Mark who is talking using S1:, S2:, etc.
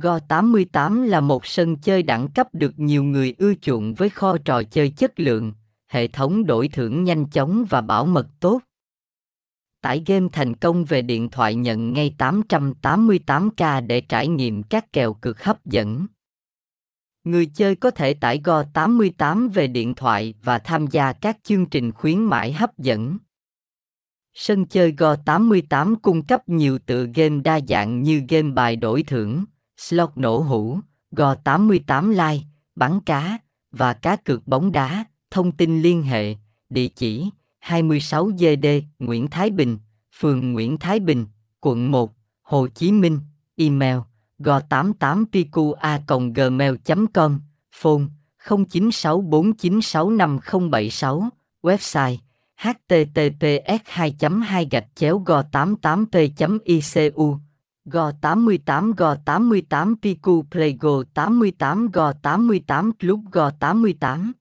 S1: Go88 là một sân chơi đẳng cấp được nhiều người ưa chuộng với kho trò chơi chất lượng, hệ thống đổi thưởng nhanh chóng và bảo mật tốt. Tải game thành công về điện thoại nhận ngay 888k để trải nghiệm các kèo cực hấp dẫn. Người chơi có thể tải Go88 về điện thoại và tham gia các chương trình khuyến mãi hấp dẫn. Sân chơi Go88 cung cấp nhiều tựa game đa dạng như game bài đổi thưởng, slot nổ hũ, gò 88 like, bắn cá và cá cược bóng đá. Thông tin liên hệ, địa chỉ 26 GD Nguyễn Thái Bình, phường Nguyễn Thái Bình, quận 1, Hồ Chí Minh, email go 88 gmail com phone 0964965076, website https 2 2 gạch chéo go 88 p icu go 88 go 88 Piku play go 88 go 88 club go 88